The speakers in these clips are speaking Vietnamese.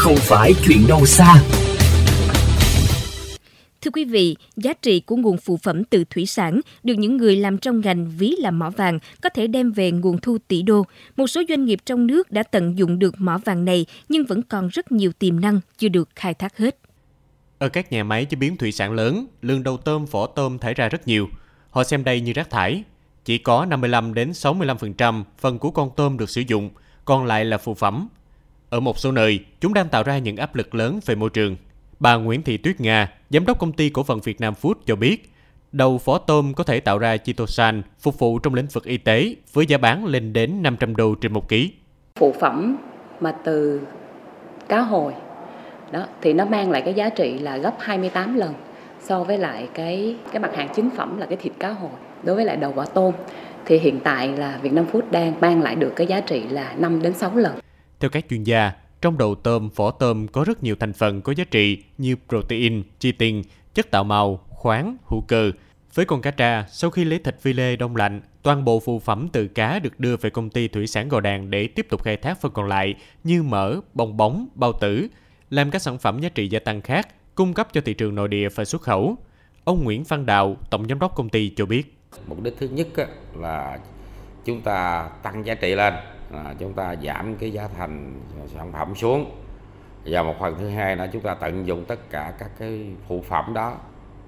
không phải chuyện đâu xa. Thưa quý vị, giá trị của nguồn phụ phẩm từ thủy sản được những người làm trong ngành ví là mỏ vàng có thể đem về nguồn thu tỷ đô. Một số doanh nghiệp trong nước đã tận dụng được mỏ vàng này nhưng vẫn còn rất nhiều tiềm năng chưa được khai thác hết. Ở các nhà máy chế biến thủy sản lớn, lương đầu tôm, vỏ tôm thải ra rất nhiều. Họ xem đây như rác thải. Chỉ có 55 đến 65% phần của con tôm được sử dụng, còn lại là phụ phẩm. Ở một số nơi, chúng đang tạo ra những áp lực lớn về môi trường. Bà Nguyễn Thị Tuyết Nga, giám đốc công ty cổ phần Việt Nam Food cho biết, đầu phó tôm có thể tạo ra chitosan phục vụ trong lĩnh vực y tế với giá bán lên đến 500 đô trên một ký. Phụ phẩm mà từ cá hồi đó thì nó mang lại cái giá trị là gấp 28 lần so với lại cái cái mặt hàng chính phẩm là cái thịt cá hồi đối với lại đầu vỏ tôm thì hiện tại là Việt Nam Food đang mang lại được cái giá trị là 5 đến 6 lần. Theo các chuyên gia, trong đầu tôm, vỏ tôm có rất nhiều thành phần có giá trị như protein, chitin, chất tạo màu, khoáng, hữu cơ. Với con cá tra, sau khi lấy thịt phi lê đông lạnh, toàn bộ phụ phẩm từ cá được đưa về công ty thủy sản Gò Đàn để tiếp tục khai thác phần còn lại như mỡ, bong bóng, bao tử, làm các sản phẩm giá trị gia tăng khác, cung cấp cho thị trường nội địa và xuất khẩu. Ông Nguyễn Văn Đạo, tổng giám đốc công ty cho biết. Mục đích thứ nhất là chúng ta tăng giá trị lên, là chúng ta giảm cái giá thành sản phẩm xuống. Và một phần thứ hai là chúng ta tận dụng tất cả các cái phụ phẩm đó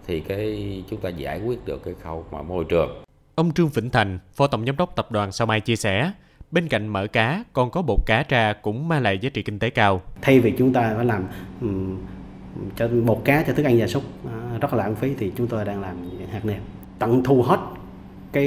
thì cái chúng ta giải quyết được cái khâu mà môi trường. Ông Trương Vĩnh Thành, Phó Tổng Giám đốc Tập đoàn Sao Mai chia sẻ, bên cạnh mỡ cá còn có bột cá tra cũng mang lại giá trị kinh tế cao. Thay vì chúng ta phải làm um, cho bột cá cho thức ăn gia súc uh, rất là lãng phí thì chúng tôi đang làm hạt nêm tận thu hết cái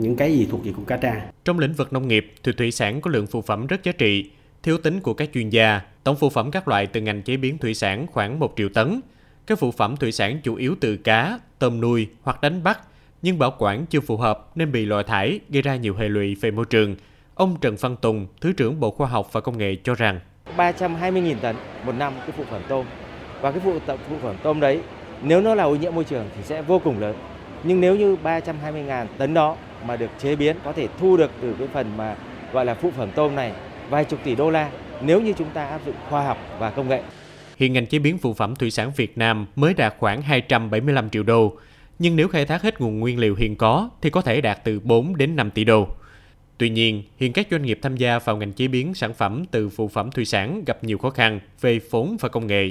những cái gì thuộc về con cá tra. Trong lĩnh vực nông nghiệp, thì thủy sản có lượng phụ phẩm rất giá trị. Thiếu tính của các chuyên gia, tổng phụ phẩm các loại từ ngành chế biến thủy sản khoảng 1 triệu tấn. Các phụ phẩm thủy sản chủ yếu từ cá, tôm nuôi hoặc đánh bắt, nhưng bảo quản chưa phù hợp nên bị loại thải, gây ra nhiều hệ lụy về môi trường. Ông Trần Văn Tùng, Thứ trưởng Bộ Khoa học và Công nghệ cho rằng 320.000 tấn một năm cái phụ phẩm tôm và cái phụ, phụ phẩm tôm đấy nếu nó là ô nhiễm môi trường thì sẽ vô cùng lớn. Nhưng nếu như 320.000 tấn đó mà được chế biến có thể thu được từ cái phần mà gọi là phụ phẩm tôm này vài chục tỷ đô la nếu như chúng ta áp dụng khoa học và công nghệ. Hiện ngành chế biến phụ phẩm thủy sản Việt Nam mới đạt khoảng 275 triệu đô, nhưng nếu khai thác hết nguồn nguyên liệu hiện có thì có thể đạt từ 4 đến 5 tỷ đô. Tuy nhiên, hiện các doanh nghiệp tham gia vào ngành chế biến sản phẩm từ phụ phẩm thủy sản gặp nhiều khó khăn về vốn và công nghệ.